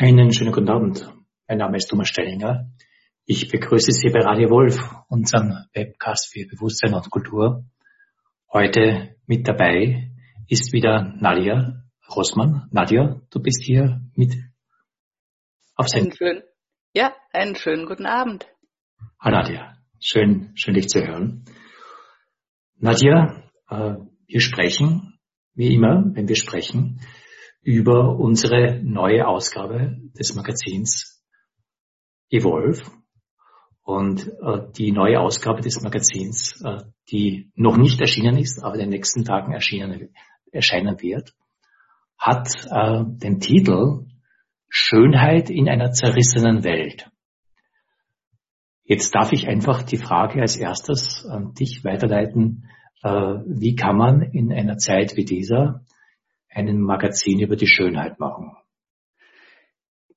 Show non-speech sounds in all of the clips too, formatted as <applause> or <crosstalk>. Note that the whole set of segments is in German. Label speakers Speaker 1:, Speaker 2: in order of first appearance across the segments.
Speaker 1: Einen schönen guten Abend. Mein Name ist Thomas Stellinger. Ich begrüße Sie bei Radio Wolf, unserem Webcast für Bewusstsein und Kultur. Heute mit dabei ist wieder Nadia Rossmann. Nadia, du bist hier mit
Speaker 2: auf Sendung. Schön. Ja, einen schönen guten Abend.
Speaker 1: Hallo Nadia, schön, schön dich zu hören. Nadia, äh, wir sprechen, wie immer, wenn wir sprechen, über unsere neue Ausgabe des Magazins Evolve. Und äh, die neue Ausgabe des Magazins, äh, die noch nicht erschienen ist, aber in den nächsten Tagen erschienen, erscheinen wird, hat äh, den Titel Schönheit in einer zerrissenen Welt. Jetzt darf ich einfach die Frage als erstes an dich weiterleiten. Äh, wie kann man in einer Zeit wie dieser einen Magazin über die Schönheit machen.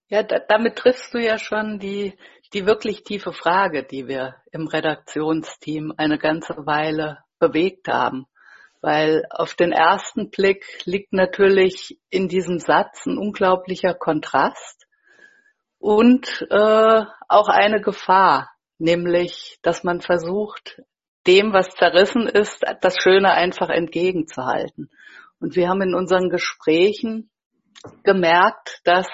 Speaker 2: Ja, da, damit triffst du ja schon die, die wirklich tiefe Frage, die wir im Redaktionsteam eine ganze Weile bewegt haben. Weil auf den ersten Blick liegt natürlich in diesem Satz ein unglaublicher Kontrast und äh, auch eine Gefahr, nämlich, dass man versucht, dem, was zerrissen ist, das Schöne einfach entgegenzuhalten. Und wir haben in unseren Gesprächen gemerkt, dass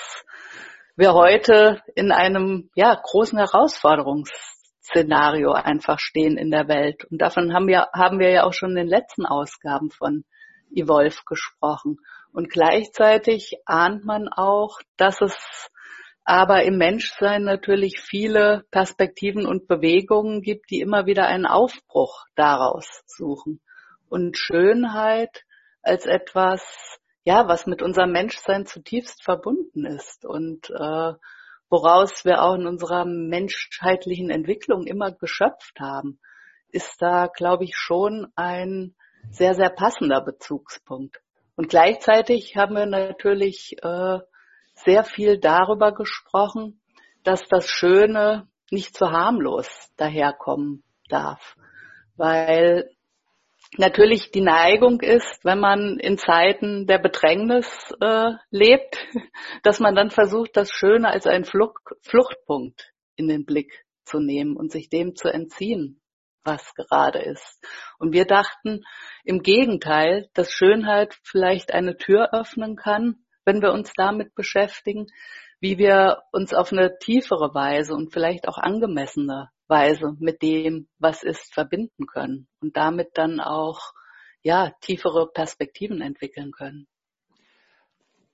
Speaker 2: wir heute in einem ja, großen Herausforderungsszenario einfach stehen in der Welt. Und davon haben wir, haben wir ja auch schon in den letzten Ausgaben von Evolve gesprochen. Und gleichzeitig ahnt man auch, dass es aber im Menschsein natürlich viele Perspektiven und Bewegungen gibt, die immer wieder einen Aufbruch daraus suchen. Und Schönheit als etwas, ja, was mit unserem Menschsein zutiefst verbunden ist und äh, woraus wir auch in unserer menschheitlichen Entwicklung immer geschöpft haben, ist da, glaube ich, schon ein sehr, sehr passender Bezugspunkt. Und gleichzeitig haben wir natürlich äh, sehr viel darüber gesprochen, dass das Schöne nicht zu harmlos daherkommen darf. Weil natürlich die Neigung ist, wenn man in Zeiten der Bedrängnis äh, lebt, <laughs> dass man dann versucht, das Schöne als einen Flucht, Fluchtpunkt in den Blick zu nehmen und sich dem zu entziehen, was gerade ist. Und wir dachten im Gegenteil, dass Schönheit vielleicht eine Tür öffnen kann, wenn wir uns damit beschäftigen, wie wir uns auf eine tiefere Weise und vielleicht auch angemessene Weise mit dem, was ist, verbinden können und damit dann auch ja tiefere Perspektiven entwickeln können.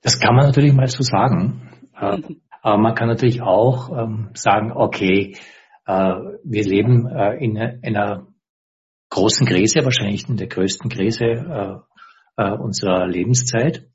Speaker 1: Das kann man natürlich mal so sagen. Äh, aber man kann natürlich auch ähm, sagen, okay, äh, wir leben äh, in einer großen Krise, wahrscheinlich in der größten Krise unserer Lebenszeit.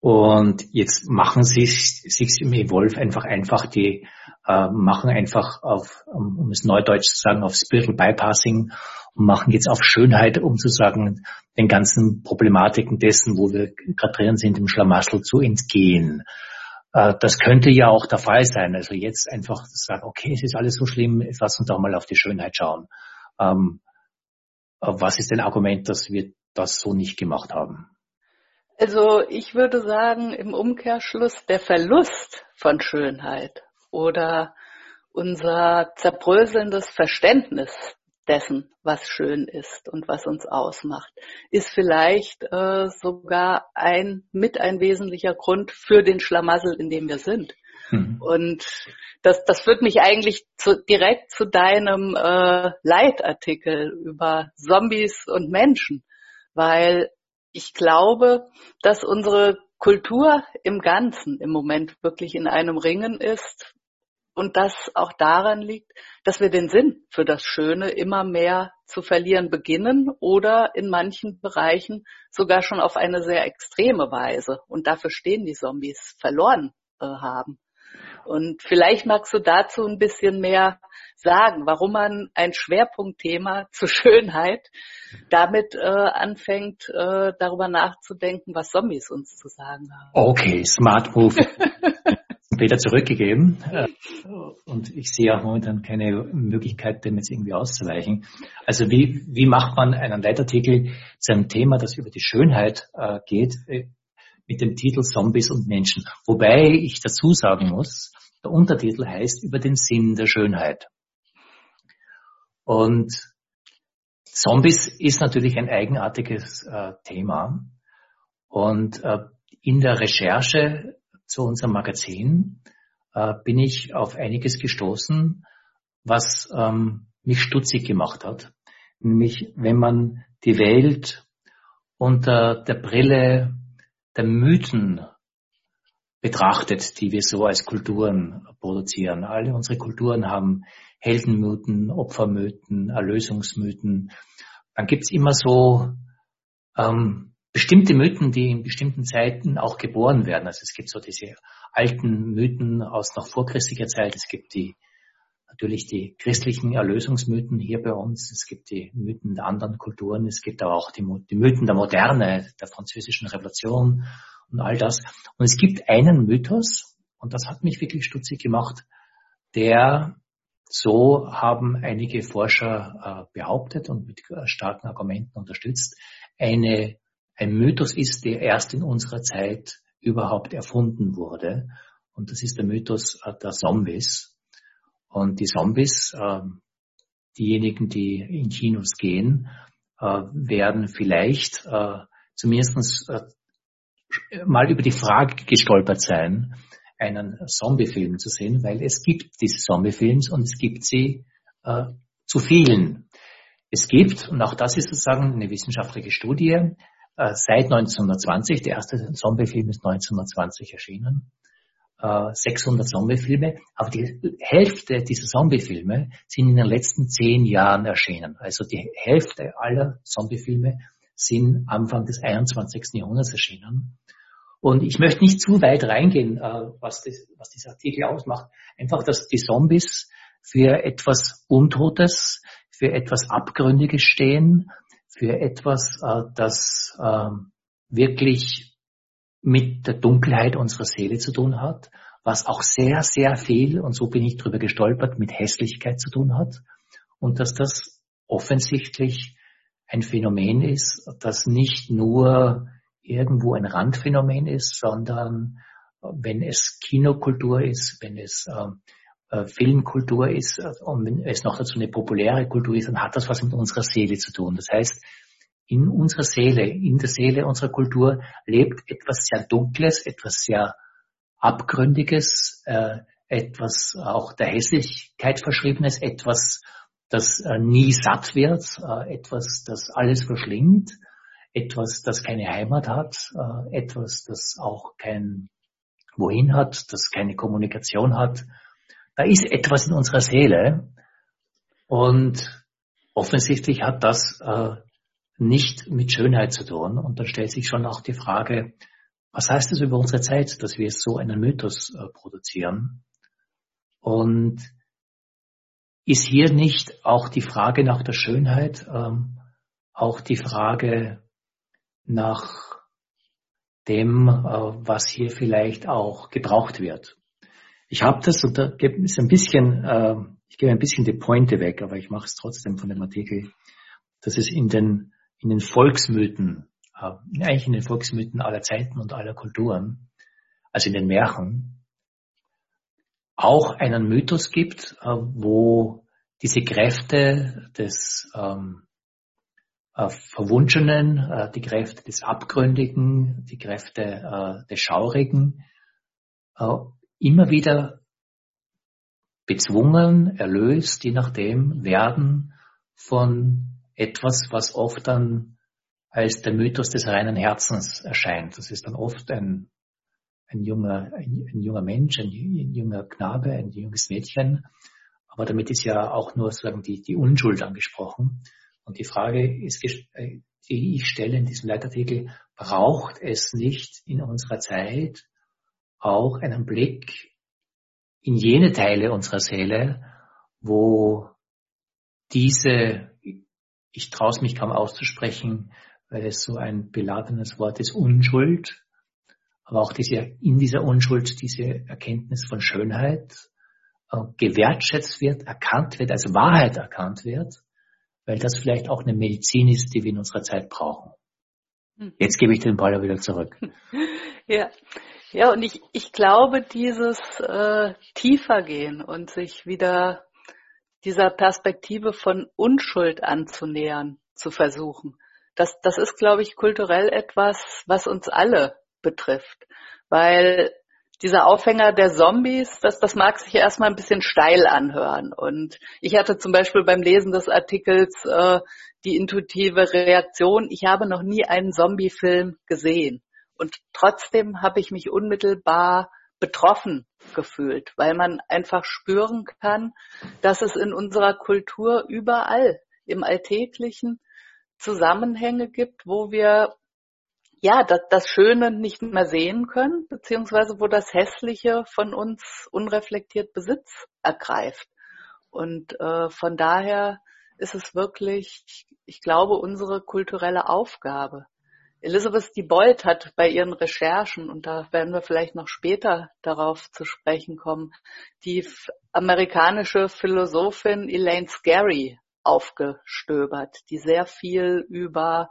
Speaker 1: Und jetzt machen sie sich im Evolve einfach einfach die, äh, machen einfach auf, um es neudeutsch zu sagen, auf Spiritual Bypassing und machen jetzt auf Schönheit, um zu sagen, den ganzen Problematiken dessen, wo wir gerade drin sind, im Schlamassel zu entgehen. Äh, das könnte ja auch der Fall sein. Also jetzt einfach sagen, okay, es ist alles so schlimm, lass uns doch mal auf die Schönheit schauen. Ähm, was ist denn Argument, dass wir das so nicht gemacht haben?
Speaker 2: Also ich würde sagen, im Umkehrschluss der Verlust von Schönheit oder unser zerbröselndes Verständnis dessen, was schön ist und was uns ausmacht, ist vielleicht äh, sogar ein mit ein wesentlicher Grund für den Schlamassel, in dem wir sind. Mhm. Und das, das führt mich eigentlich zu, direkt zu deinem äh, Leitartikel über Zombies und Menschen, weil ich glaube, dass unsere Kultur im Ganzen im Moment wirklich in einem Ringen ist und das auch daran liegt, dass wir den Sinn für das Schöne immer mehr zu verlieren beginnen oder in manchen Bereichen sogar schon auf eine sehr extreme Weise und dafür stehen die Zombies verloren äh, haben. Und vielleicht magst du dazu ein bisschen mehr sagen, warum man ein Schwerpunktthema <laughs> zur Schönheit damit äh, anfängt, äh, darüber nachzudenken, was Zombies uns zu sagen haben.
Speaker 1: Okay, smart move. <laughs> Peter zurückgegeben äh, und ich sehe auch momentan keine Möglichkeit, dem jetzt irgendwie auszuweichen. Also wie, wie macht man einen Leitartikel zu einem Thema, das über die Schönheit äh, geht? Äh, mit dem Titel Zombies und Menschen. Wobei ich dazu sagen muss, der Untertitel heißt über den Sinn der Schönheit. Und Zombies ist natürlich ein eigenartiges äh, Thema. Und äh, in der Recherche zu unserem Magazin äh, bin ich auf einiges gestoßen, was ähm, mich stutzig gemacht hat. Nämlich, wenn man die Welt unter der Brille der Mythen betrachtet, die wir so als Kulturen produzieren. Alle unsere Kulturen haben Heldenmythen, Opfermythen, Erlösungsmythen. Dann gibt's immer so ähm, bestimmte Mythen, die in bestimmten Zeiten auch geboren werden. Also es gibt so diese alten Mythen aus noch vorchristlicher Zeit. Es gibt die natürlich die christlichen Erlösungsmythen hier bei uns. Es gibt die Mythen der anderen Kulturen. Es gibt aber auch die, die Mythen der Moderne, der französischen Revolution und all das. Und es gibt einen Mythos, und das hat mich wirklich stutzig gemacht, der so haben einige Forscher äh, behauptet und mit äh, starken Argumenten unterstützt, eine, ein Mythos ist, der erst in unserer Zeit überhaupt erfunden wurde. Und das ist der Mythos äh, der Zombies. Und die Zombies, äh, diejenigen, die in Kinos gehen, äh, werden vielleicht äh, zumindest äh, mal über die Frage gestolpert sein, einen Zombie-Film zu sehen, weil es gibt diese Zombie-Films und es gibt sie äh, zu vielen. Es gibt, und auch das ist sozusagen eine wissenschaftliche Studie, äh, seit 1920, der erste Zombie-Film ist 1920 erschienen, 600 äh, Zombie-Filme, aber die Hälfte dieser Zombie-Filme sind in den letzten zehn Jahren erschienen. Also die Hälfte aller Zombie-Filme sind Anfang des 21. Jahrhunderts erschienen. Und ich möchte nicht zu weit reingehen, äh, was, das, was dieser Artikel ausmacht. Einfach, dass die Zombies für etwas Untotes, für etwas Abgründiges stehen, für etwas, äh, das ähm, wirklich mit der Dunkelheit unserer Seele zu tun hat, was auch sehr, sehr viel, und so bin ich drüber gestolpert, mit Hässlichkeit zu tun hat. Und dass das offensichtlich ein Phänomen ist, das nicht nur irgendwo ein Randphänomen ist, sondern wenn es Kinokultur ist, wenn es äh, äh Filmkultur ist und wenn es noch dazu eine populäre Kultur ist, dann hat das was mit unserer Seele zu tun. Das heißt, in unserer Seele, in der Seele unserer Kultur lebt etwas sehr Dunkles, etwas sehr Abgründiges, äh, etwas auch der Hässlichkeit verschriebenes, etwas, das äh, nie satt wird, äh, etwas, das alles verschlingt, etwas, das keine Heimat hat, äh, etwas, das auch kein Wohin hat, das keine Kommunikation hat. Da ist etwas in unserer Seele und offensichtlich hat das nicht mit Schönheit zu tun. Und dann stellt sich schon auch die Frage, was heißt es über unsere Zeit, dass wir so einen Mythos produzieren? Und ist hier nicht auch die Frage nach der Schönheit, ähm, auch die Frage nach dem, äh, was hier vielleicht auch gebraucht wird? Ich habe das, und da ist ein bisschen, äh, ich gebe ein bisschen die Pointe weg, aber ich mache es trotzdem von dem Artikel, dass es in den in den Volksmythen, äh, eigentlich in den Volksmythen aller Zeiten und aller Kulturen, also in den Märchen, auch einen Mythos gibt, äh, wo diese Kräfte des ähm, äh, Verwunschenen, äh, die Kräfte des Abgründigen, die Kräfte äh, des Schaurigen äh, immer wieder bezwungen, erlöst, je nachdem, werden von etwas, was oft dann als der Mythos des reinen Herzens erscheint. Das ist dann oft ein, ein, junger, ein, ein junger Mensch, ein, ein, junger Knabe, ein junges Mädchen. Aber damit ist ja auch nur sozusagen die, die Unschuld angesprochen. Und die Frage ist, äh, die ich stelle in diesem Leitartikel, braucht es nicht in unserer Zeit auch einen Blick in jene Teile unserer Seele, wo diese ich traue es mich kaum auszusprechen, weil es so ein beladenes Wort ist, Unschuld. Aber auch diese, in dieser Unschuld diese Erkenntnis von Schönheit gewertschätzt wird, erkannt wird, als Wahrheit erkannt wird, weil das vielleicht auch eine Medizin ist, die wir in unserer Zeit brauchen. Hm. Jetzt gebe ich den Ball wieder zurück. <laughs>
Speaker 2: ja. Ja, und ich, ich glaube, dieses äh, tiefer gehen und sich wieder dieser Perspektive von Unschuld anzunähern, zu versuchen. Das, das ist, glaube ich, kulturell etwas, was uns alle betrifft. Weil dieser Aufhänger der Zombies, das, das mag sich erstmal ein bisschen steil anhören. Und ich hatte zum Beispiel beim Lesen des Artikels äh, die intuitive Reaktion, ich habe noch nie einen Zombie-Film gesehen. Und trotzdem habe ich mich unmittelbar betroffen gefühlt, weil man einfach spüren kann, dass es in unserer Kultur überall im Alltäglichen Zusammenhänge gibt, wo wir ja das, das Schöne nicht mehr sehen können, beziehungsweise wo das Hässliche von uns unreflektiert Besitz ergreift. Und äh, von daher ist es wirklich, ich glaube, unsere kulturelle Aufgabe. Elizabeth Diebold hat bei ihren Recherchen, und da werden wir vielleicht noch später darauf zu sprechen kommen, die amerikanische Philosophin Elaine Scarry aufgestöbert, die sehr viel über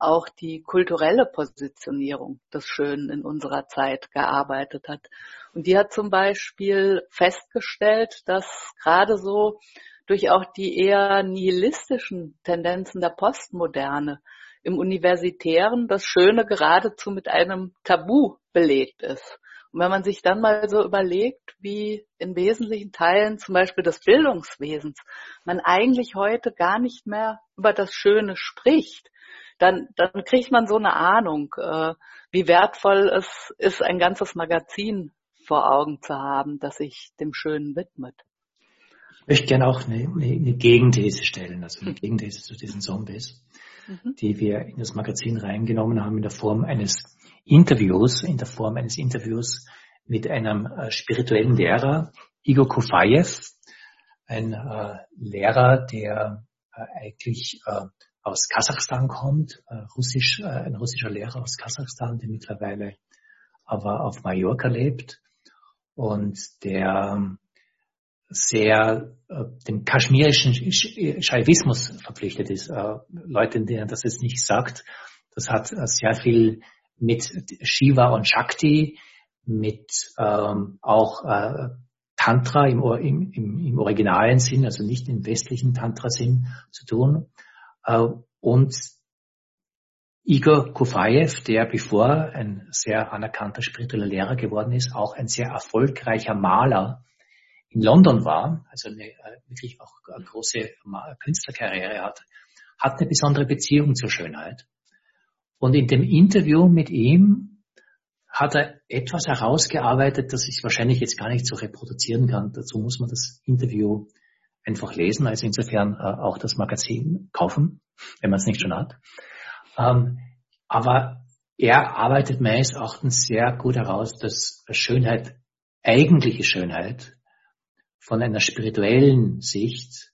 Speaker 2: auch die kulturelle Positionierung des Schönen in unserer Zeit gearbeitet hat. Und die hat zum Beispiel festgestellt, dass gerade so durch auch die eher nihilistischen Tendenzen der Postmoderne im Universitären das Schöne geradezu mit einem Tabu belegt ist. Und wenn man sich dann mal so überlegt, wie in wesentlichen Teilen zum Beispiel des Bildungswesens man eigentlich heute gar nicht mehr über das Schöne spricht, dann, dann kriegt man so eine Ahnung, äh, wie wertvoll es ist, ein ganzes Magazin vor Augen zu haben, das sich dem Schönen widmet.
Speaker 1: Ich möchte gerne auch eine, eine Gegenthese stellen, also eine Gegenthese zu diesen Zombies, mhm. die wir in das Magazin reingenommen haben in der Form eines Interviews, in der Form eines Interviews mit einem äh, spirituellen Lehrer, Igor Kufayev, ein äh, Lehrer, der äh, eigentlich äh, aus Kasachstan kommt, äh, Russisch, äh, ein russischer Lehrer aus Kasachstan, der mittlerweile aber auf Mallorca lebt und der sehr äh, dem kaschmirischen Schaivismus verpflichtet ist. Äh, Leute, denen das jetzt nicht sagt, das hat äh, sehr viel mit Shiva und Shakti, mit ähm, auch äh, Tantra im, im, im, originalen Sinn, also nicht im westlichen Tantra-Sinn zu tun. Äh, und Igor Kufayev, der bevor ein sehr anerkannter spiritueller Lehrer geworden ist, auch ein sehr erfolgreicher Maler in London war, also eine äh, wirklich auch eine große Künstlerkarriere hat, hat eine besondere Beziehung zur Schönheit. Und in dem Interview mit ihm hat er etwas herausgearbeitet, das ich wahrscheinlich jetzt gar nicht so reproduzieren kann. Dazu muss man das Interview einfach lesen, also insofern äh, auch das Magazin kaufen, wenn man es nicht schon hat. Ähm, aber er arbeitet meines Erachtens sehr gut heraus, dass Schönheit, eigentliche Schönheit, von einer spirituellen Sicht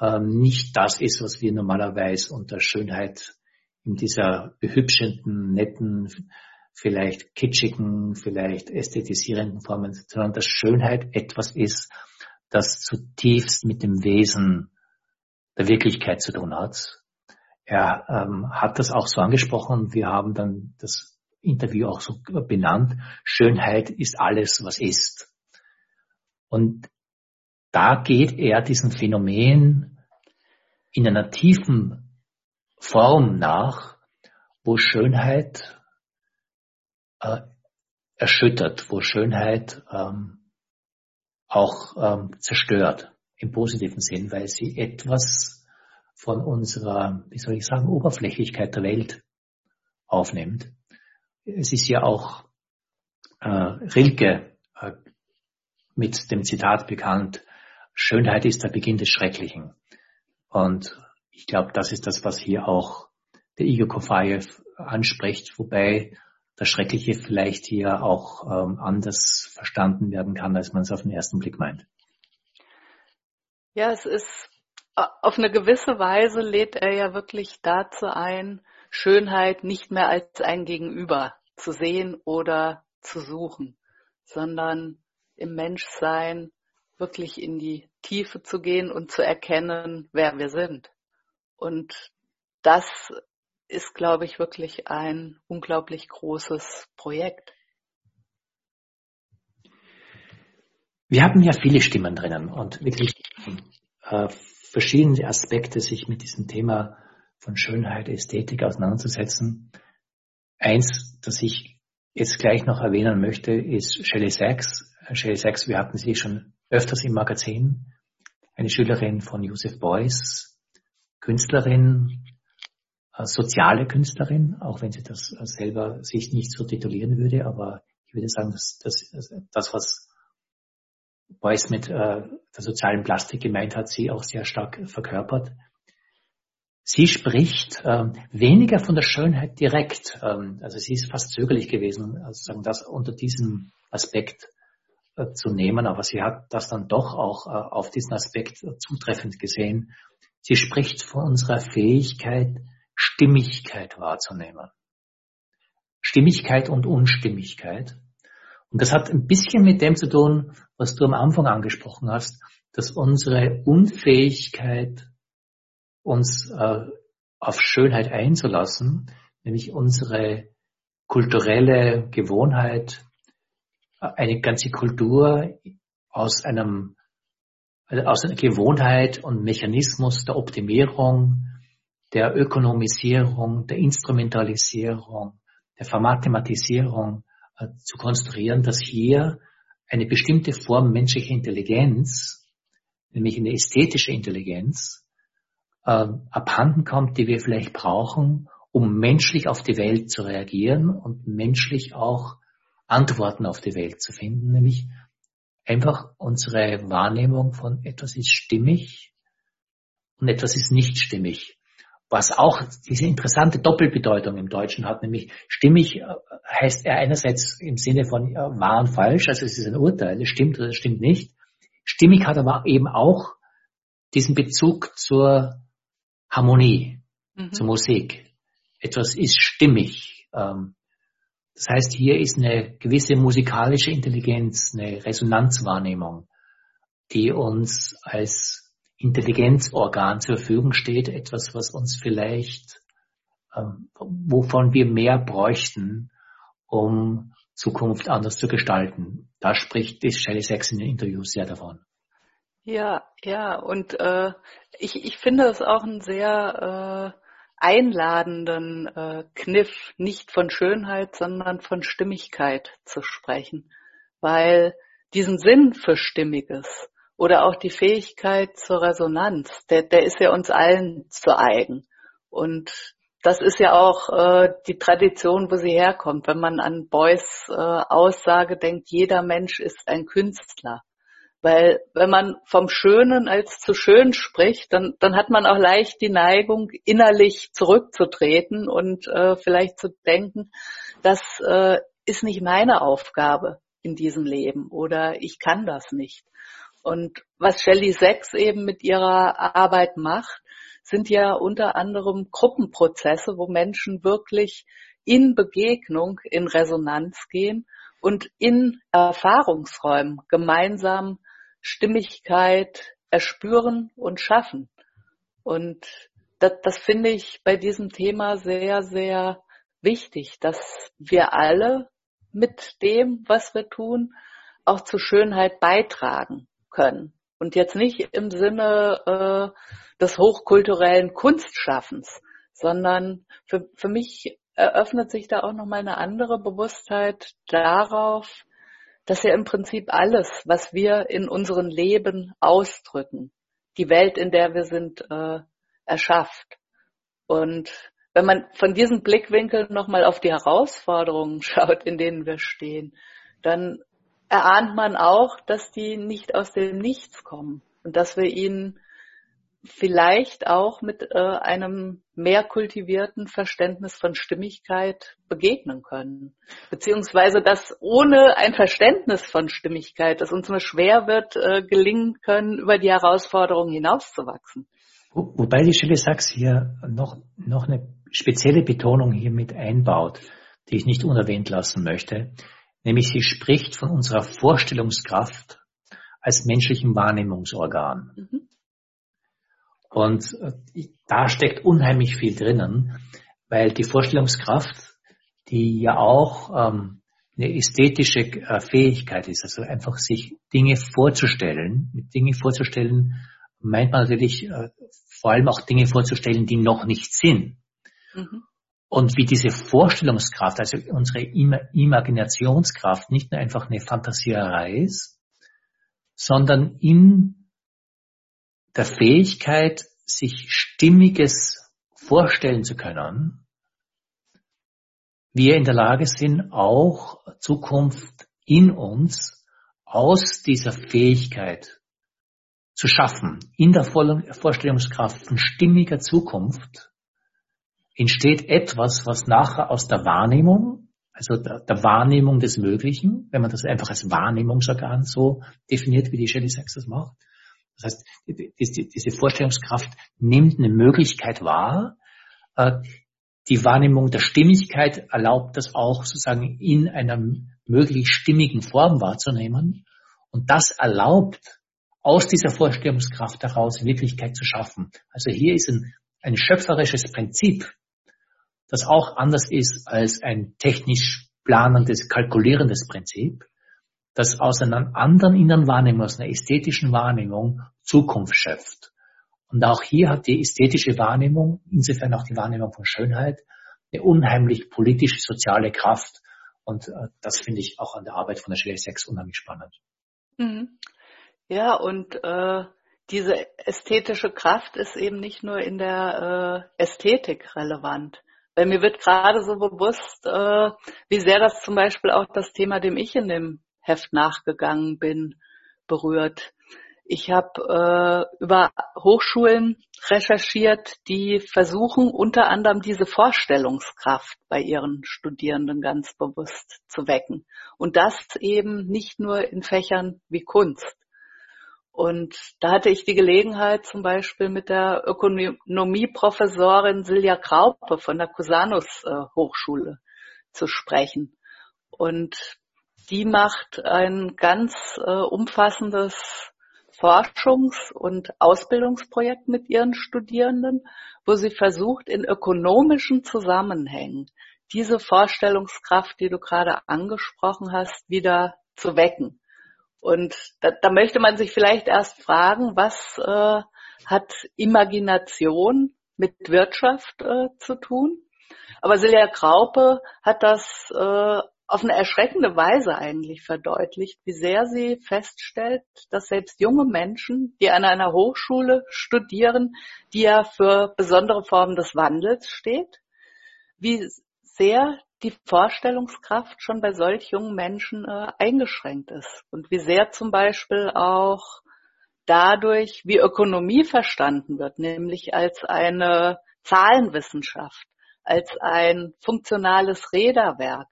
Speaker 1: ähm, nicht das ist, was wir normalerweise unter Schönheit in dieser behübschenden, netten, vielleicht kitschigen, vielleicht ästhetisierenden Formen, sondern dass Schönheit etwas ist, das zutiefst mit dem Wesen der Wirklichkeit zu tun hat. Er ähm, hat das auch so angesprochen. Wir haben dann das Interview auch so benannt. Schönheit ist alles, was ist. Und da geht er diesem Phänomen in einer tiefen Form nach, wo Schönheit äh, erschüttert, wo Schönheit ähm, auch ähm, zerstört im positiven Sinn, weil sie etwas von unserer, wie soll ich sagen, Oberflächlichkeit der Welt aufnimmt. Es ist ja auch äh, Rilke äh, mit dem Zitat bekannt, Schönheit ist der Beginn des Schrecklichen. Und ich glaube, das ist das, was hier auch der Igor Kofayev anspricht, wobei das Schreckliche vielleicht hier auch ähm, anders verstanden werden kann, als man es auf den ersten Blick meint.
Speaker 2: Ja, es ist auf eine gewisse Weise lädt er ja wirklich dazu ein, Schönheit nicht mehr als ein Gegenüber zu sehen oder zu suchen, sondern im Menschsein wirklich in die Tiefe zu gehen und zu erkennen, wer wir sind. Und das ist, glaube ich, wirklich ein unglaublich großes Projekt.
Speaker 1: Wir haben ja viele Stimmen drinnen und wirklich äh, verschiedene Aspekte, sich mit diesem Thema von Schönheit, Ästhetik auseinanderzusetzen. Eins, das ich jetzt gleich noch erwähnen möchte, ist Shelley Sachs. Shelley Sachs, wir hatten sie schon öfters im Magazin. Eine Schülerin von Joseph Beuys, Künstlerin, äh, soziale Künstlerin, auch wenn sie das selber sich nicht so titulieren würde, aber ich würde sagen, dass, dass das, was Beuys mit äh, der sozialen Plastik gemeint hat, sie auch sehr stark verkörpert. Sie spricht ähm, weniger von der Schönheit direkt, ähm, also sie ist fast zögerlich gewesen, also sagen, das unter diesem Aspekt äh, zu nehmen, aber sie hat das dann doch auch äh, auf diesen Aspekt äh, zutreffend gesehen. Sie spricht von unserer Fähigkeit, Stimmigkeit wahrzunehmen. Stimmigkeit und Unstimmigkeit. Und das hat ein bisschen mit dem zu tun, was du am Anfang angesprochen hast, dass unsere Unfähigkeit uns äh, auf Schönheit einzulassen, nämlich unsere kulturelle Gewohnheit, eine ganze Kultur aus einem also aus einer Gewohnheit und Mechanismus der Optimierung, der Ökonomisierung, der Instrumentalisierung, der Vermathematisierung äh, zu konstruieren, dass hier eine bestimmte Form menschlicher Intelligenz, nämlich eine ästhetische Intelligenz, äh, abhanden kommt, die wir vielleicht brauchen, um menschlich auf die Welt zu reagieren und menschlich auch Antworten auf die Welt zu finden, nämlich einfach unsere Wahrnehmung von etwas ist stimmig und etwas ist nicht stimmig. Was auch diese interessante Doppelbedeutung im Deutschen hat, nämlich stimmig äh, heißt er einerseits im Sinne von ja, wahr und falsch, also es ist ein Urteil, es stimmt oder es stimmt nicht. Stimmig hat aber eben auch diesen Bezug zur Harmonie, mhm. zur Musik. Etwas ist stimmig. Ähm, das heißt, hier ist eine gewisse musikalische Intelligenz, eine Resonanzwahrnehmung, die uns als Intelligenzorgan zur Verfügung steht, etwas, was uns vielleicht, ähm, wovon wir mehr bräuchten, um Zukunft anders zu gestalten. Da spricht Shelley Sachs in den Interviews sehr davon.
Speaker 2: Ja, ja, und äh, ich, ich finde es auch einen sehr äh, einladenden äh, Kniff, nicht von Schönheit, sondern von Stimmigkeit zu sprechen, weil diesen Sinn für Stimmiges oder auch die Fähigkeit zur Resonanz, der, der ist ja uns allen zu eigen. Und das ist ja auch äh, die Tradition, wo sie herkommt. Wenn man an Beuys äh, Aussage denkt, jeder Mensch ist ein Künstler. Weil wenn man vom Schönen als zu schön spricht, dann, dann hat man auch leicht die Neigung, innerlich zurückzutreten und äh, vielleicht zu denken, das äh, ist nicht meine Aufgabe in diesem Leben oder ich kann das nicht. Und was Shelley Sachs eben mit ihrer Arbeit macht, sind ja unter anderem Gruppenprozesse, wo Menschen wirklich in Begegnung in Resonanz gehen und in Erfahrungsräumen gemeinsam Stimmigkeit erspüren und schaffen. Und das, das finde ich bei diesem Thema sehr, sehr wichtig, dass wir alle mit dem, was wir tun, auch zur Schönheit beitragen können. Und jetzt nicht im Sinne äh, des hochkulturellen Kunstschaffens, sondern für, für mich eröffnet sich da auch nochmal eine andere Bewusstheit darauf, dass ja im Prinzip alles, was wir in unserem Leben ausdrücken, die Welt, in der wir sind, äh, erschafft. Und wenn man von diesem Blickwinkel nochmal auf die Herausforderungen <laughs> schaut, in denen wir stehen, dann erahnt man auch, dass die nicht aus dem Nichts kommen und dass wir ihnen vielleicht auch mit äh, einem mehr kultivierten Verständnis von Stimmigkeit begegnen können. Beziehungsweise, dass ohne ein Verständnis von Stimmigkeit es uns nur schwer wird, äh, gelingen können, über die Herausforderungen hinauszuwachsen.
Speaker 1: Wo, wobei die Stelle Sachs hier noch, noch eine spezielle Betonung hier mit einbaut, die ich nicht unerwähnt lassen möchte. Nämlich sie spricht von unserer Vorstellungskraft als menschlichem Wahrnehmungsorgan. Mhm. Und äh, da steckt unheimlich viel drinnen. weil die Vorstellungskraft, die ja auch ähm, eine ästhetische äh, Fähigkeit ist, also einfach sich Dinge vorzustellen. Mit Dinge vorzustellen meint man natürlich äh, vor allem auch Dinge vorzustellen, die noch nicht sind. Mhm. Und wie diese Vorstellungskraft, also unsere Imaginationskraft nicht nur einfach eine Fantasierei ist, sondern in der Fähigkeit, sich Stimmiges vorstellen zu können, wir in der Lage sind, auch Zukunft in uns aus dieser Fähigkeit zu schaffen, in der Vorstellungskraft von stimmiger Zukunft, entsteht etwas, was nachher aus der Wahrnehmung, also der, der, Wahrnehmung des Möglichen, wenn man das einfach als Wahrnehmungsorgan so definiert, wie die Shelley Sachs das macht. Das heißt, die, diese Vorstellungskraft nimmt eine Möglichkeit wahr, äh, die Wahrnehmung der Stimmigkeit erlaubt das auch sozusagen in einer möglichst stimmigen Form wahrzunehmen. Und das erlaubt aus dieser Vorstellungskraft heraus Wirklichkeit zu schaffen. Also hier ist ein, ein schöpferisches Prinzip, das auch anders ist als ein technisch planendes, kalkulierendes Prinzip, das aus einer anderen inneren Wahrnehmung, aus einer ästhetischen Wahrnehmung Zukunft schöpft. Und auch hier hat die ästhetische Wahrnehmung, insofern auch die Wahrnehmung von Schönheit, eine unheimlich politische, soziale Kraft. Und äh, das finde ich auch an der Arbeit von der Shelley 6 unheimlich spannend.
Speaker 2: Mhm. Ja, und äh, diese ästhetische Kraft ist eben nicht nur in der äh, Ästhetik relevant. Weil mir wird gerade so bewusst, äh, wie sehr das zum Beispiel auch das Thema, dem ich in dem Heft nachgegangen bin, berührt. Ich habe äh, über Hochschulen recherchiert, die versuchen unter anderem diese Vorstellungskraft bei ihren Studierenden ganz bewusst zu wecken. Und das eben nicht nur in Fächern wie Kunst. Und da hatte ich die Gelegenheit, zum Beispiel mit der Ökonomieprofessorin Silja Kraupe von der Cusanus äh, Hochschule zu sprechen. Und die macht ein ganz äh, umfassendes Forschungs- und Ausbildungsprojekt mit ihren Studierenden, wo sie versucht, in ökonomischen Zusammenhängen diese Vorstellungskraft, die du gerade angesprochen hast, wieder zu wecken. Und da, da möchte man sich vielleicht erst fragen, was äh, hat Imagination mit Wirtschaft äh, zu tun? Aber Silja Kraupe hat das äh, auf eine erschreckende Weise eigentlich verdeutlicht, wie sehr sie feststellt, dass selbst junge Menschen, die an einer Hochschule studieren, die ja für besondere Formen des Wandels steht, wie sehr die Vorstellungskraft schon bei solch jungen Menschen äh, eingeschränkt ist. Und wie sehr zum Beispiel auch dadurch, wie Ökonomie verstanden wird, nämlich als eine Zahlenwissenschaft, als ein funktionales Räderwerk,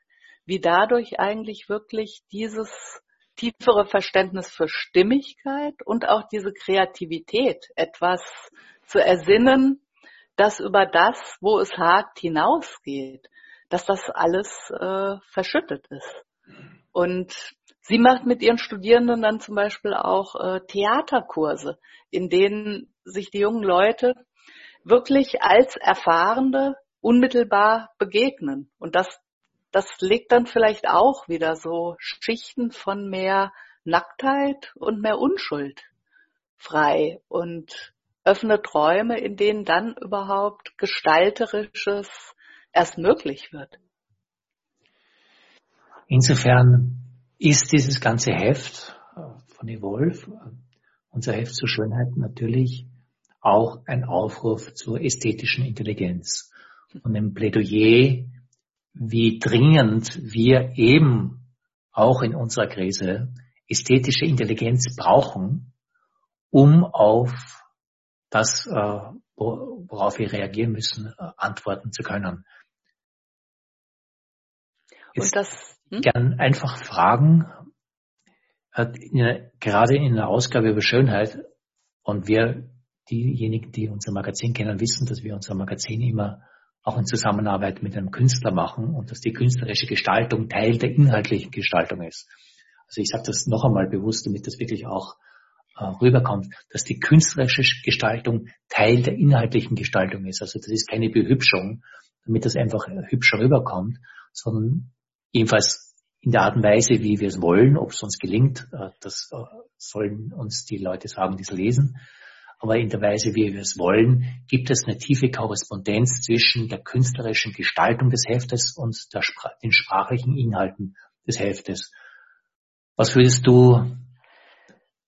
Speaker 2: wie dadurch eigentlich wirklich dieses tiefere Verständnis für Stimmigkeit und auch diese Kreativität, etwas zu ersinnen, das über das, wo es hakt, hinausgeht, dass das alles äh, verschüttet ist. Und sie macht mit ihren Studierenden dann zum Beispiel auch äh, Theaterkurse, in denen sich die jungen Leute wirklich als Erfahrende unmittelbar begegnen. Und das das legt dann vielleicht auch wieder so Schichten von mehr Nacktheit und mehr Unschuld frei und öffnet Räume, in denen dann überhaupt Gestalterisches erst möglich wird.
Speaker 1: Insofern ist dieses ganze Heft von Evolve, unser Heft zur Schönheit natürlich auch ein Aufruf zur ästhetischen Intelligenz und ein Plädoyer wie dringend wir eben auch in unserer Krise ästhetische Intelligenz brauchen, um auf das, äh, worauf wir reagieren müssen, äh, antworten zu können. Und das hm? gern einfach fragen, gerade in der Ausgabe über Schönheit, und wir, diejenigen, die unser Magazin kennen, wissen, dass wir unser Magazin immer auch in Zusammenarbeit mit einem Künstler machen und dass die künstlerische Gestaltung Teil der inhaltlichen Gestaltung ist. Also ich sage das noch einmal bewusst, damit das wirklich auch äh, rüberkommt, dass die künstlerische Gestaltung Teil der inhaltlichen Gestaltung ist. Also das ist keine Behübschung, damit das einfach hübscher rüberkommt, sondern ebenfalls in der Art und Weise, wie wir es wollen, ob es uns gelingt, äh, das äh, sollen uns die Leute sagen, die es lesen. Aber in der Weise, wie wir es wollen, gibt es eine tiefe Korrespondenz zwischen der künstlerischen Gestaltung des Heftes und der, den sprachlichen Inhalten des Heftes. Was würdest du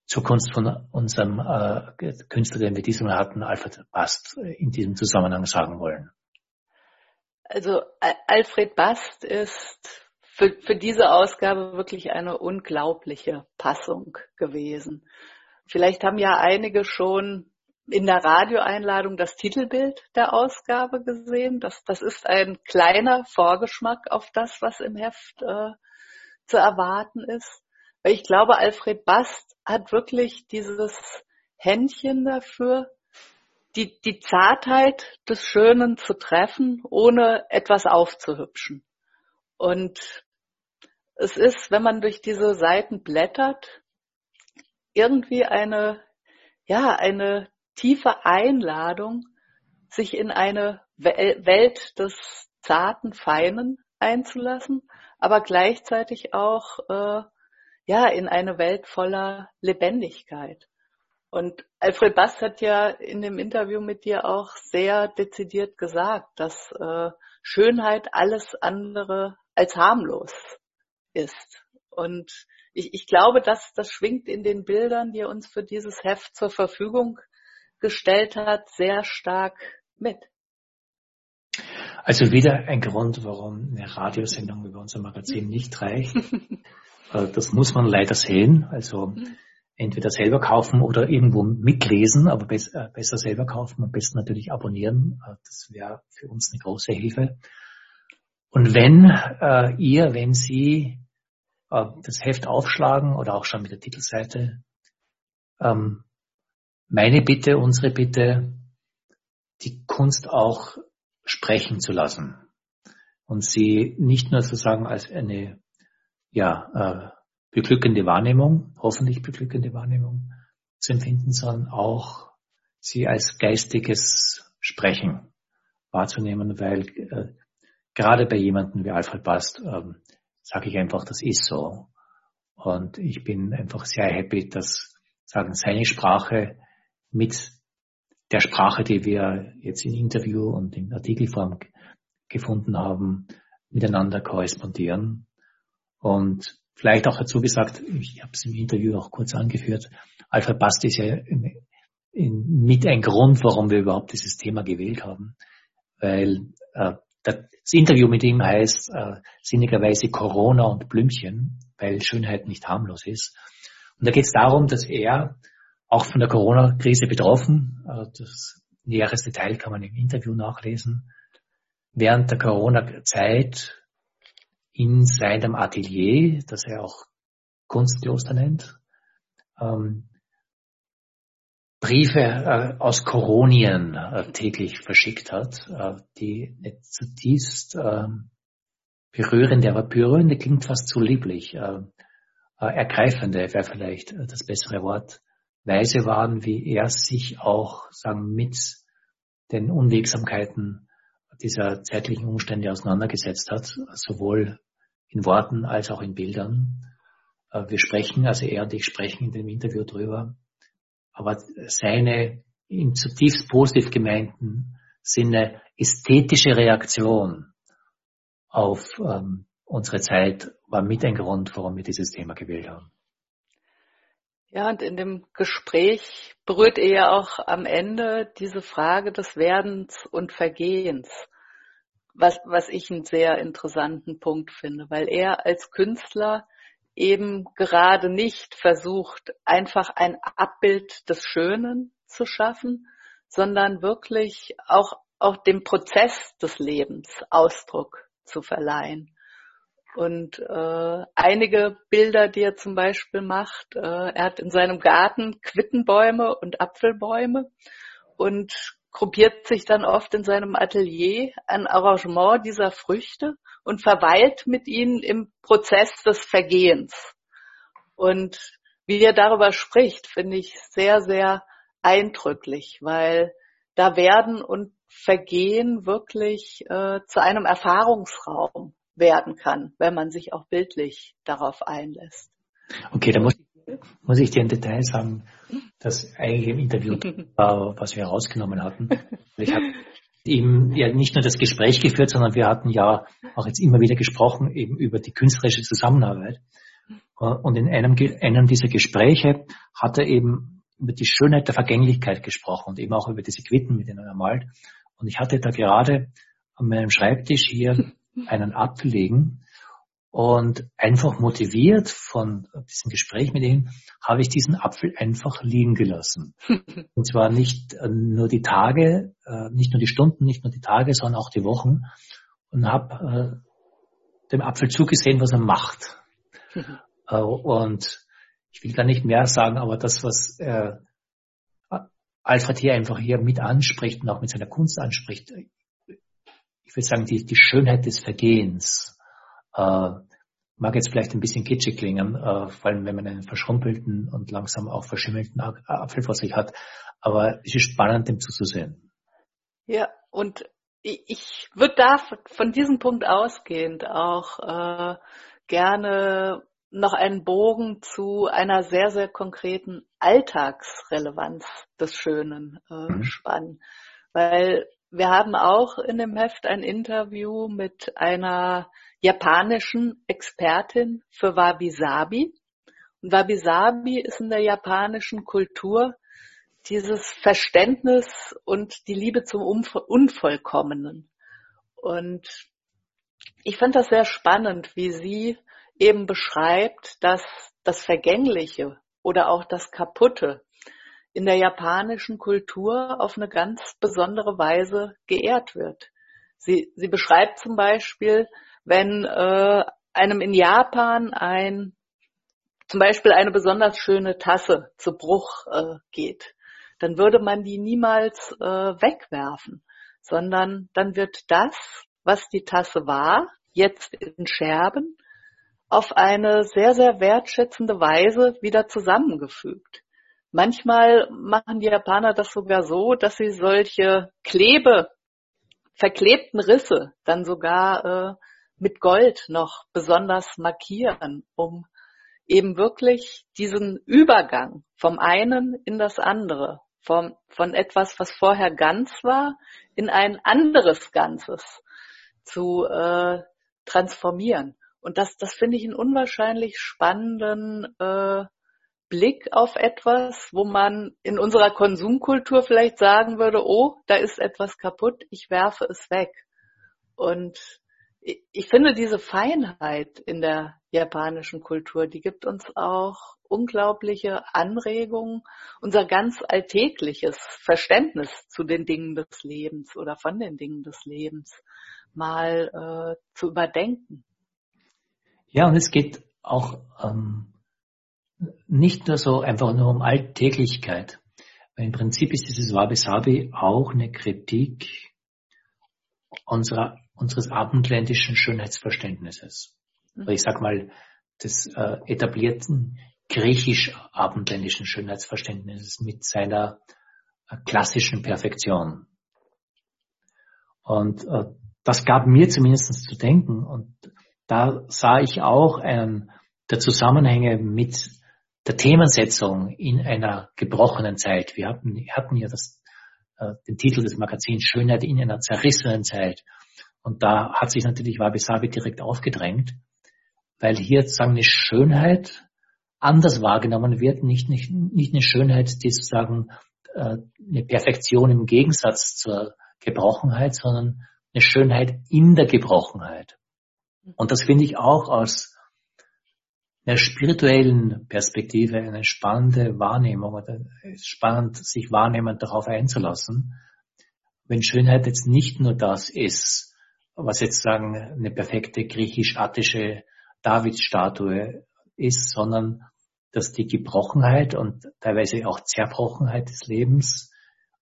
Speaker 1: zur Kunst von unserem äh, Künstler, den wir diesmal hatten, Alfred Bast, in diesem Zusammenhang sagen wollen?
Speaker 2: Also Alfred Bast ist für, für diese Ausgabe wirklich eine unglaubliche Passung gewesen. Vielleicht haben ja einige schon in der Radioeinladung das Titelbild der Ausgabe gesehen. Das, das ist ein kleiner Vorgeschmack auf das, was im Heft äh, zu erwarten ist. Weil ich glaube, Alfred Bast hat wirklich dieses Händchen dafür, die, die Zartheit des Schönen zu treffen, ohne etwas aufzuhübschen. Und es ist, wenn man durch diese Seiten blättert, irgendwie eine, ja, eine tiefe Einladung, sich in eine Welt des zarten Feinen einzulassen, aber gleichzeitig auch äh, ja in eine Welt voller Lebendigkeit. Und Alfred Bast hat ja in dem Interview mit dir auch sehr dezidiert gesagt, dass äh, Schönheit alles andere als harmlos ist. Und ich, ich glaube, dass das schwingt in den Bildern, die er uns für dieses Heft zur Verfügung gestellt hat, sehr stark mit.
Speaker 1: Also wieder ein Grund, warum eine Radiosendung über unser Magazin nicht reicht. <laughs> Äh, das muss man leider sehen. Also entweder selber kaufen oder irgendwo mitlesen, aber äh, besser selber kaufen, am besten natürlich abonnieren. Äh, das wäre für uns eine große Hilfe. Und wenn äh, ihr, wenn Sie das Heft aufschlagen oder auch schon mit der Titelseite. Ähm, meine Bitte, unsere Bitte, die Kunst auch sprechen zu lassen und sie nicht nur sozusagen als eine ja, äh, beglückende Wahrnehmung, hoffentlich beglückende Wahrnehmung zu empfinden, sondern auch sie als geistiges Sprechen wahrzunehmen, weil äh, gerade bei jemandem wie Alfred Bast ähm, sage ich einfach, das ist so. Und ich bin einfach sehr happy, dass sagen seine Sprache mit der Sprache, die wir jetzt in Interview und in Artikelform gefunden haben, miteinander korrespondieren. Und vielleicht auch dazu gesagt, ich habe es im Interview auch kurz angeführt, Alfred Bast ist ja in, in, mit ein Grund, warum wir überhaupt dieses Thema gewählt haben, weil äh, das Interview mit ihm heißt äh, sinnigerweise Corona und Blümchen, weil Schönheit nicht harmlos ist. Und da geht es darum, dass er auch von der Corona-Krise betroffen, äh, das näheres Detail kann man im Interview nachlesen, während der Corona-Zeit in seinem Atelier, das er auch Kunstkloster nennt, ähm, Briefe äh, aus Koronien äh, täglich verschickt hat, äh, die eine zutiefst äh, berührende, aber berührende klingt fast zu lieblich, ergreifende wäre vielleicht das bessere Wort, Weise waren, wie er sich auch sagen mit den Unwegsamkeiten dieser zeitlichen Umstände auseinandergesetzt hat, sowohl in Worten als auch in Bildern. Wir sprechen, also er und ich sprechen in dem Interview drüber, aber seine im zutiefst positiv gemeinten Sinne ästhetische Reaktion auf ähm, unsere Zeit war mit ein Grund, warum wir dieses Thema gewählt haben.
Speaker 2: Ja, und in dem Gespräch berührt er ja auch am Ende diese Frage des Werdens und Vergehens, was, was ich einen sehr interessanten Punkt finde, weil er als Künstler eben gerade nicht versucht, einfach ein Abbild des Schönen zu schaffen, sondern wirklich auch, auch dem Prozess des Lebens Ausdruck zu verleihen. Und äh, einige Bilder, die er zum Beispiel macht, äh, er hat in seinem Garten Quittenbäume und Apfelbäume und gruppiert sich dann oft in seinem Atelier ein Arrangement dieser Früchte und verweilt mit ihnen im Prozess des Vergehens. Und wie er darüber spricht, finde ich sehr, sehr eindrücklich, weil da werden und Vergehen wirklich äh, zu einem Erfahrungsraum werden kann, wenn man sich auch bildlich darauf einlässt.
Speaker 1: Okay, da muss, muss ich dir im Detail sagen, dass eigentlich im Interview <laughs> war, was wir herausgenommen hatten. Ich habe eben ja nicht nur das Gespräch geführt, sondern wir hatten ja auch jetzt immer wieder gesprochen eben über die künstlerische Zusammenarbeit. Und in einem, einem dieser Gespräche hat er eben über die Schönheit der Vergänglichkeit gesprochen und eben auch über diese Quitten, mit denen er malt. Und ich hatte da gerade an meinem Schreibtisch hier <laughs> einen Apfel liegen und einfach motiviert von diesem Gespräch mit ihm habe ich diesen Apfel einfach liegen gelassen. <laughs> Und zwar nicht äh, nur die Tage, äh, nicht nur die Stunden, nicht nur die Tage, sondern auch die Wochen und habe äh, dem Apfel zugesehen, was er macht. <laughs> Und ich will da nicht mehr sagen, aber das, was Alfred hier einfach hier mit anspricht und auch mit seiner Kunst anspricht, ich würde sagen, die, die Schönheit des Vergehens, äh, mag jetzt vielleicht ein bisschen kitschig klingen, äh, vor allem wenn man einen verschrumpelten und langsam auch verschimmelten Apfel vor sich hat. Aber es ist spannend, dem zuzusehen.
Speaker 2: Ja, und ich würde da von diesem Punkt ausgehend auch äh, gerne noch einen Bogen zu einer sehr, sehr konkreten Alltagsrelevanz des Schönen äh, mhm. spannen. Weil wir haben auch in dem Heft ein Interview mit einer japanischen Expertin für Wabi-Sabi. Und Wabi-Sabi ist in der japanischen Kultur dieses Verständnis und die Liebe zum Unvollkommenen. Und ich fand das sehr spannend, wie sie eben beschreibt, dass das Vergängliche oder auch das Kaputte in der japanischen Kultur auf eine ganz besondere Weise geehrt wird. Sie, sie beschreibt zum Beispiel, wenn äh, einem in Japan ein zum Beispiel eine besonders schöne Tasse zu Bruch äh, geht, dann würde man die niemals äh, wegwerfen, sondern dann wird das, was die Tasse war, jetzt in Scherben, auf eine sehr, sehr wertschätzende Weise wieder zusammengefügt. Manchmal machen die Japaner das sogar so, dass sie solche Klebe, verklebten Risse dann sogar äh, mit Gold noch besonders markieren, um eben wirklich diesen Übergang vom einen in das andere, vom, von etwas, was vorher ganz war, in ein anderes Ganzes zu äh, transformieren. Und das, das finde ich einen unwahrscheinlich spannenden äh, Blick auf etwas, wo man in unserer Konsumkultur vielleicht sagen würde, oh, da ist etwas kaputt, ich werfe es weg. Und ich finde diese Feinheit in der japanischen Kultur, die gibt uns auch unglaubliche Anregungen, unser ganz alltägliches Verständnis zu den Dingen des Lebens oder von den Dingen des Lebens mal äh, zu überdenken.
Speaker 1: Ja, und es geht auch ähm, nicht nur so einfach nur um Alltäglichkeit. Im Prinzip ist dieses Wabi-Sabi auch eine Kritik unserer, unseres abendländischen Schönheitsverständnisses. Mhm. Ich sag mal, des äh, etablierten griechisch-abendländischen Schönheitsverständnisses mit seiner äh, klassischen Perfektion. Und äh, das gab mir zumindest zu denken. Und da sah ich auch einen der Zusammenhänge mit der Themensetzung in einer gebrochenen Zeit. Wir hatten, hatten ja das, den Titel des Magazins Schönheit in einer zerrissenen Zeit. Und da hat sich natürlich Wabi Sabi direkt aufgedrängt, weil hier sozusagen eine Schönheit anders wahrgenommen wird, nicht, nicht, nicht eine Schönheit, die sozusagen äh, eine Perfektion im Gegensatz zur Gebrochenheit, sondern eine Schönheit in der Gebrochenheit. Und das finde ich auch aus einer spirituellen Perspektive eine spannende Wahrnehmung oder spannend, sich wahrnehmend darauf einzulassen, wenn Schönheit jetzt nicht nur das ist, was jetzt sagen eine perfekte griechisch-attische Davidsstatue ist, sondern dass die Gebrochenheit und teilweise auch Zerbrochenheit des Lebens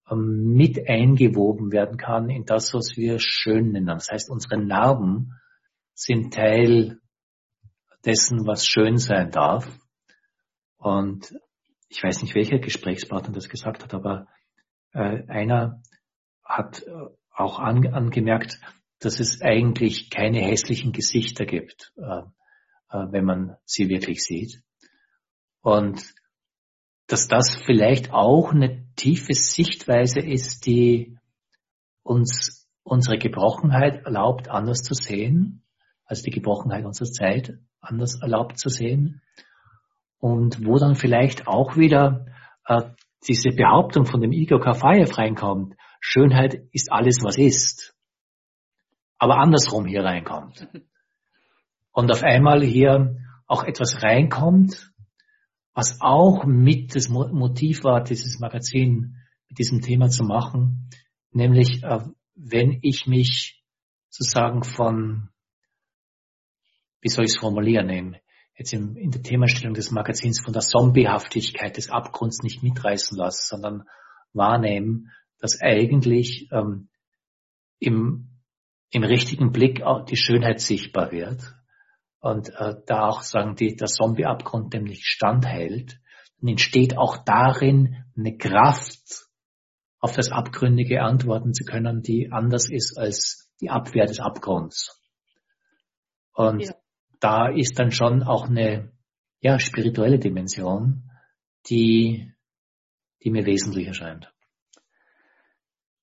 Speaker 1: ähm, mit eingewoben werden kann in das, was wir schön nennen. Das heißt, unsere Narben sind Teil dessen, was schön sein darf. Und ich weiß nicht, welcher Gesprächspartner das gesagt hat, aber äh, einer hat äh, auch an, angemerkt, dass es eigentlich keine hässlichen Gesichter gibt, äh, äh, wenn man sie wirklich sieht. Und dass das vielleicht auch eine tiefe Sichtweise ist, die uns unsere Gebrochenheit erlaubt, anders zu sehen, als die Gebrochenheit unserer Zeit anders erlaubt zu sehen. Und wo dann vielleicht auch wieder äh, diese Behauptung von dem Igor Kafayev reinkommt, Schönheit ist alles, was ist, aber andersrum hier reinkommt. Und auf einmal hier auch etwas reinkommt, was auch mit das Motiv war, dieses Magazin mit diesem Thema zu machen, nämlich äh, wenn ich mich sozusagen von, wie soll ich es formulieren, jetzt in, in der Themastellung des Magazins von der Zombiehaftigkeit des Abgrunds nicht mitreißen lasse, sondern wahrnehmen, dass eigentlich ähm, im, im richtigen Blick auch die Schönheit sichtbar wird und äh, da auch sagen die, der Zombie-Abgrund nämlich standhält, dann entsteht auch darin eine Kraft, auf das Abgründige antworten zu können, die anders ist als die Abwehr des Abgrunds. Und ja. Da ist dann schon auch eine ja, spirituelle Dimension, die, die mir wesentlich erscheint.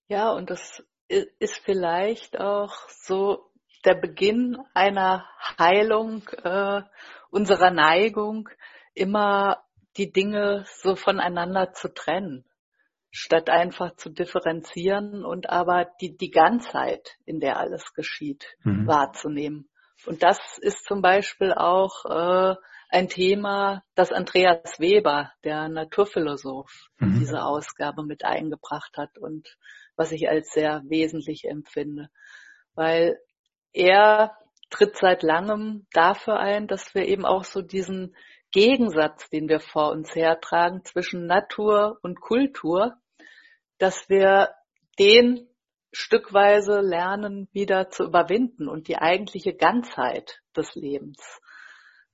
Speaker 2: Ja, und das ist vielleicht auch so der Beginn einer Heilung äh, unserer Neigung, immer die Dinge so voneinander zu trennen, statt einfach zu differenzieren und aber die, die Ganzheit, in der alles geschieht, mhm. wahrzunehmen. Und das ist zum Beispiel auch äh, ein Thema, das Andreas Weber, der Naturphilosoph, mhm. diese Ausgabe mit eingebracht hat und was ich als sehr wesentlich empfinde. Weil er tritt seit langem dafür ein, dass wir eben auch so diesen Gegensatz, den wir vor uns hertragen zwischen Natur und Kultur, dass wir den stückweise lernen wieder zu überwinden und die eigentliche Ganzheit des Lebens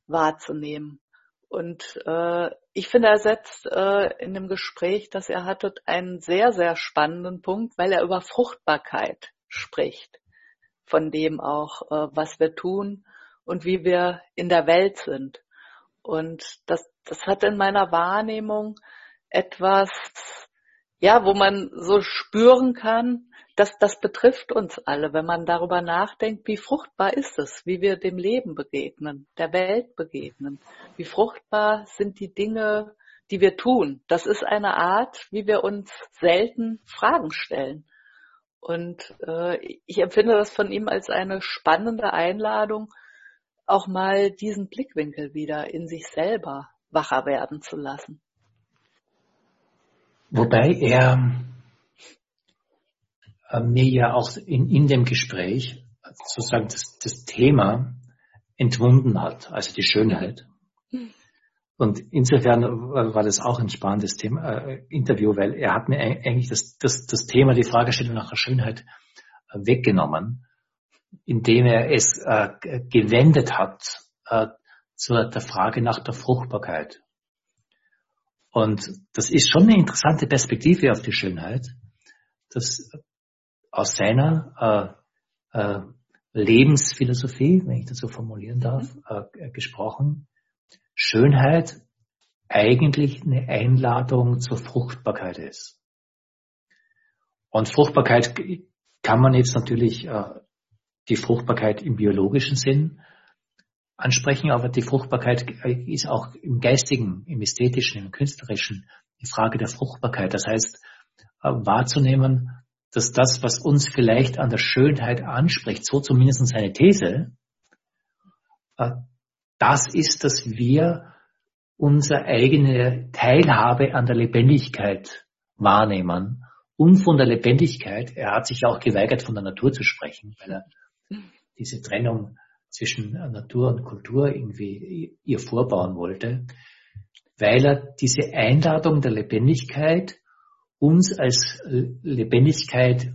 Speaker 2: wahrzunehmen. Und äh, ich finde, er setzt äh, in dem Gespräch, das er hatte, einen sehr, sehr spannenden Punkt, weil er über Fruchtbarkeit spricht von dem auch, äh, was wir tun und wie wir in der Welt sind. Und das, das hat in meiner Wahrnehmung etwas, ja, wo man so spüren kann, dass das betrifft uns alle, wenn man darüber nachdenkt, wie fruchtbar ist es, wie wir dem Leben begegnen, der Welt begegnen. Wie fruchtbar sind die Dinge, die wir tun. Das ist eine Art, wie wir uns selten Fragen stellen. Und äh, ich empfinde das von ihm als eine spannende Einladung, auch mal diesen Blickwinkel wieder in sich selber wacher werden zu lassen.
Speaker 1: Wobei er äh, mir ja auch in, in dem Gespräch sozusagen das, das Thema entwunden hat, also die Schönheit. Und insofern war das auch ein spannendes Thema, äh, Interview, weil er hat mir eigentlich das, das, das Thema, die Fragestellung nach der Schönheit äh, weggenommen, indem er es äh, gewendet hat äh, zur der Frage nach der Fruchtbarkeit. Und das ist schon eine interessante Perspektive auf die Schönheit, dass aus seiner äh, äh, Lebensphilosophie, wenn ich das so formulieren darf, äh, gesprochen, Schönheit eigentlich eine Einladung zur Fruchtbarkeit ist. Und Fruchtbarkeit kann man jetzt natürlich äh, die Fruchtbarkeit im biologischen Sinn ansprechen, aber die Fruchtbarkeit ist auch im geistigen, im ästhetischen, im künstlerischen die Frage der Fruchtbarkeit. Das heißt, äh, wahrzunehmen, dass das, was uns vielleicht an der Schönheit anspricht, so zumindest seine These, äh, das ist, dass wir unsere eigene Teilhabe an der Lebendigkeit wahrnehmen und von der Lebendigkeit, er hat sich auch geweigert, von der Natur zu sprechen, weil er diese Trennung zwischen Natur und Kultur irgendwie ihr vorbauen wollte, weil er diese Einladung der Lebendigkeit uns als Lebendigkeit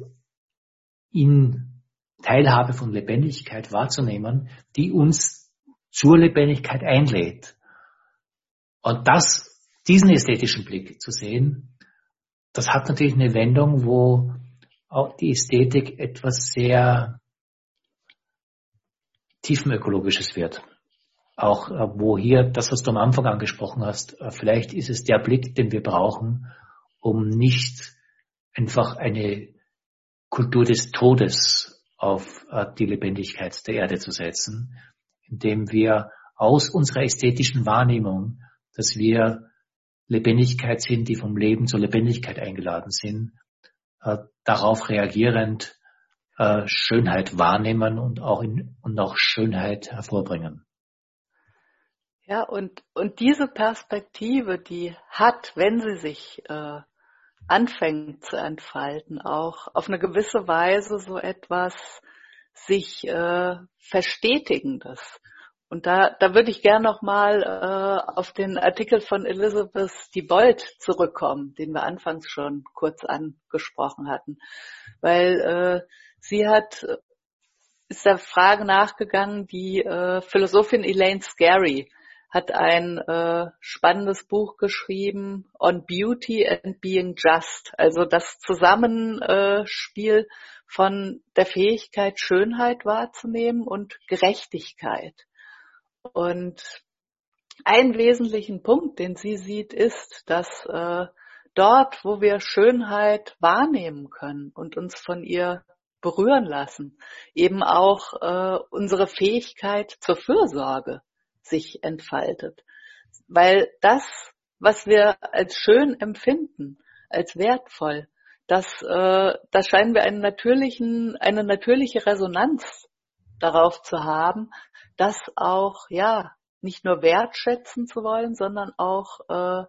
Speaker 1: in Teilhabe von Lebendigkeit wahrzunehmen, die uns zur Lebendigkeit einlädt. Und das, diesen ästhetischen Blick zu sehen, das hat natürlich eine Wendung, wo auch die Ästhetik etwas sehr tiefenökologisches wird. Auch äh, wo hier das, was du am Anfang angesprochen hast, äh, vielleicht ist es der Blick, den wir brauchen, um nicht einfach eine Kultur des Todes auf äh, die Lebendigkeit der Erde zu setzen, indem wir aus unserer ästhetischen Wahrnehmung, dass wir Lebendigkeit sind, die vom Leben zur Lebendigkeit eingeladen sind, darauf reagierend Schönheit wahrnehmen und auch, in, und auch Schönheit hervorbringen.
Speaker 2: Ja, und, und diese Perspektive, die hat, wenn sie sich äh, anfängt zu entfalten, auch auf eine gewisse Weise so etwas sich äh, Verstetigendes. Und da, da würde ich gern nochmal äh, auf den Artikel von Elizabeth Diebold zurückkommen, den wir anfangs schon kurz angesprochen hatten. Weil äh, sie hat ist der Frage nachgegangen, die äh, Philosophin Elaine Scarry hat ein äh, spannendes Buch geschrieben on Beauty and Being Just, also das Zusammenspiel von der Fähigkeit, Schönheit wahrzunehmen und Gerechtigkeit. Und ein wesentlichen Punkt, den sie sieht, ist, dass äh, dort, wo wir Schönheit wahrnehmen können und uns von ihr berühren lassen, eben auch äh, unsere Fähigkeit zur Fürsorge sich entfaltet. Weil das, was wir als schön empfinden, als wertvoll, das, äh, das scheinen wir einen natürlichen, eine natürliche Resonanz darauf zu haben, das auch, ja, nicht nur wertschätzen zu wollen, sondern auch äh,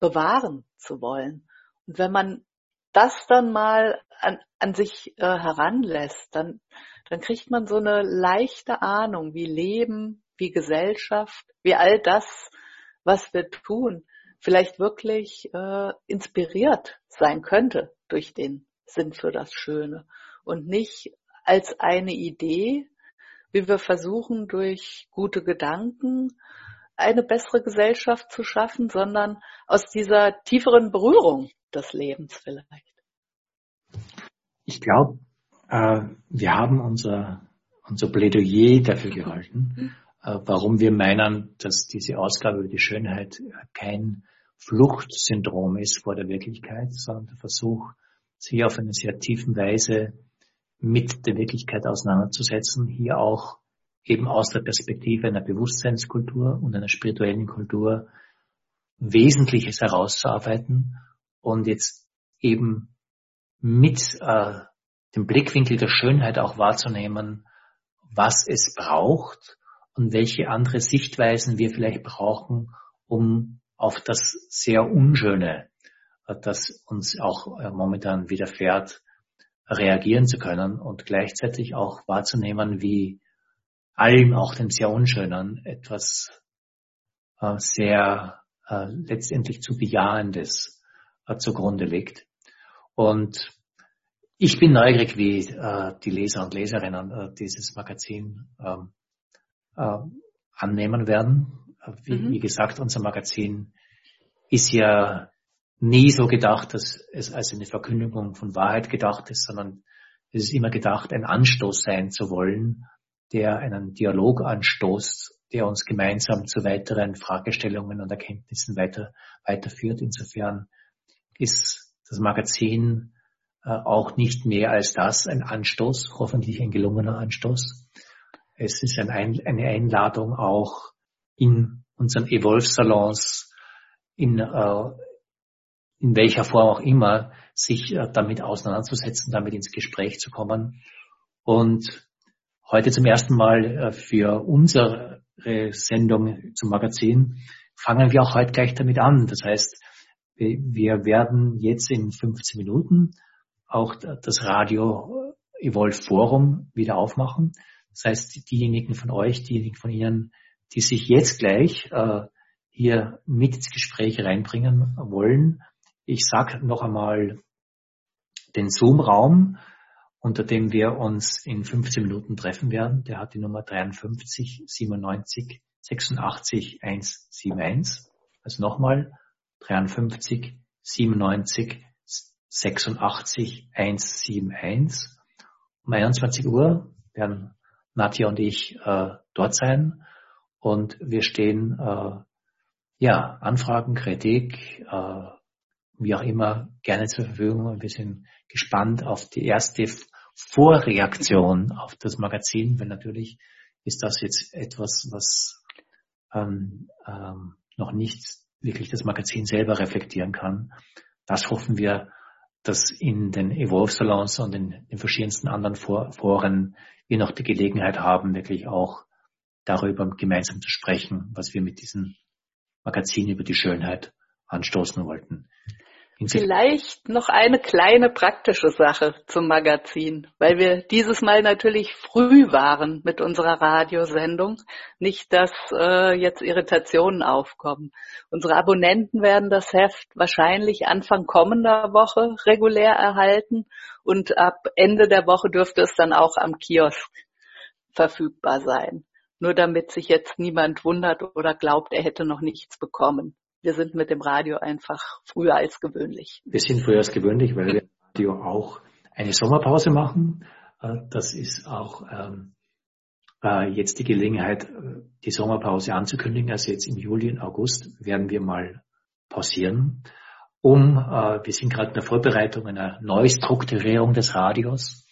Speaker 2: bewahren zu wollen. Und wenn man das dann mal an, an sich äh, heranlässt, dann, dann kriegt man so eine leichte Ahnung, wie Leben wie Gesellschaft, wie all das, was wir tun, vielleicht wirklich äh, inspiriert sein könnte durch den Sinn für das Schöne und nicht als eine Idee, wie wir versuchen, durch gute Gedanken eine bessere Gesellschaft zu schaffen, sondern aus dieser tieferen Berührung des Lebens vielleicht.
Speaker 1: Ich glaube, äh, wir haben unser, unser Plädoyer dafür <laughs> gehalten. Äh, warum wir meinen, dass diese Ausgabe über die Schönheit kein Fluchtsyndrom ist vor der Wirklichkeit, sondern der Versuch, sich auf eine sehr tiefen Weise mit der Wirklichkeit auseinanderzusetzen, hier auch eben aus der Perspektive einer Bewusstseinskultur und einer spirituellen Kultur Wesentliches herauszuarbeiten und jetzt eben mit äh, dem Blickwinkel der Schönheit auch wahrzunehmen, was es braucht, und welche andere Sichtweisen wir vielleicht brauchen, um auf das sehr Unschöne, das uns auch äh, momentan widerfährt, reagieren zu können und gleichzeitig auch wahrzunehmen, wie allem, auch dem sehr Unschönen, etwas äh, sehr letztendlich zu Bejahendes zugrunde liegt. Und ich bin neugierig, wie die Leser und Leserinnen dieses Magazin ähm, äh, annehmen werden. Wie, mhm. wie gesagt, unser Magazin ist ja nie so gedacht, dass es als eine Verkündigung von Wahrheit gedacht ist, sondern es ist immer gedacht, ein Anstoß sein zu wollen, der einen Dialog anstoßt, der uns gemeinsam zu weiteren Fragestellungen und Erkenntnissen weiter, weiterführt. Insofern ist das Magazin äh, auch nicht mehr als das, ein Anstoß, hoffentlich ein gelungener Anstoß. Es ist ein ein, eine Einladung auch in unseren Evolve-Salons, in, äh, in welcher Form auch immer, sich äh, damit auseinanderzusetzen, damit ins Gespräch zu kommen. Und heute zum ersten Mal äh, für unsere Sendung zum Magazin fangen wir auch heute gleich damit an. Das heißt, wir werden jetzt in 15 Minuten auch das Radio Evolve Forum wieder aufmachen. Das heißt, diejenigen von euch, diejenigen von Ihnen, die sich jetzt gleich äh, hier mit ins Gespräch reinbringen wollen, ich sage noch einmal den Zoom-Raum, unter dem wir uns in 15 Minuten treffen werden. Der hat die Nummer 53 97 86 171. Also nochmal 53 97 86 171. Um 21 Uhr werden Nadja und ich äh, dort sein und wir stehen äh, ja Anfragen, Kritik, äh, wie auch immer gerne zur Verfügung und wir sind gespannt auf die erste Vorreaktion auf das Magazin, weil natürlich ist das jetzt etwas, was ähm, ähm, noch nicht wirklich das Magazin selber reflektieren kann. Das hoffen wir, dass in den Evolve Salons und in den verschiedensten anderen Foren wir noch die Gelegenheit haben, wirklich auch darüber gemeinsam zu sprechen, was wir mit diesem Magazin über die Schönheit anstoßen wollten.
Speaker 2: Vielleicht noch eine kleine praktische Sache zum Magazin, weil wir dieses Mal natürlich früh waren mit unserer Radiosendung. Nicht, dass äh, jetzt Irritationen aufkommen. Unsere Abonnenten werden das Heft wahrscheinlich Anfang kommender Woche regulär erhalten und ab Ende der Woche dürfte es dann auch am Kiosk verfügbar sein. Nur damit sich jetzt niemand wundert oder glaubt, er hätte noch nichts bekommen wir sind mit dem Radio einfach früher als gewöhnlich.
Speaker 1: Wir sind früher als gewöhnlich, weil wir Radio auch eine Sommerpause machen. Äh, das ist auch ähm, äh, jetzt die Gelegenheit, äh, die Sommerpause anzukündigen. Also jetzt im Juli und August werden wir mal pausieren, um, wir sind gerade in der Vorbereitung einer Neustrukturierung des Radios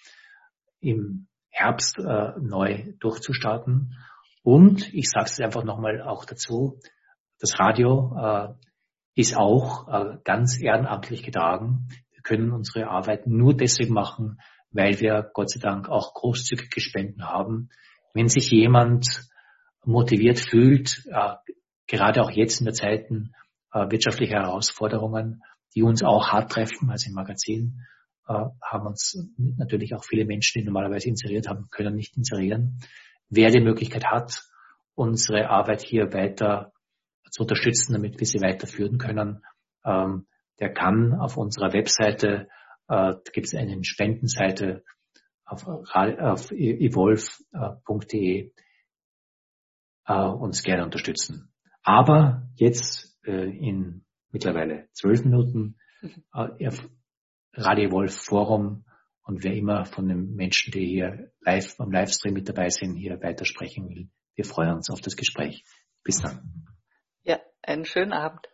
Speaker 1: im Herbst neu durchzustarten. Und ich sage es einfach nochmal auch dazu, das Radio äh, ist auch äh, ganz ehrenamtlich getragen. Wir können unsere Arbeit nur deswegen machen, weil wir Gott sei Dank auch großzügige Spenden haben. Wenn sich jemand motiviert fühlt, äh, gerade auch jetzt in der Zeiten äh, wirtschaftlicher Herausforderungen, die uns auch hart treffen, also im Magazin, äh, haben uns natürlich auch viele Menschen, die normalerweise inseriert haben, können nicht inserieren. Wer die Möglichkeit hat, unsere Arbeit hier weiter zu unterstützen, damit wir sie weiterführen können. Ähm, der kann auf unserer Webseite, äh, gibt es eine Spendenseite auf, auf evolve.de äh, uns gerne unterstützen. Aber jetzt äh, in mittlerweile zwölf Minuten äh, Radio Evolve Forum und wer immer von den Menschen, die hier live am Livestream mit dabei sind, hier weitersprechen will. Wir freuen uns auf das Gespräch. Bis dann.
Speaker 2: Ja, einen schönen Abend.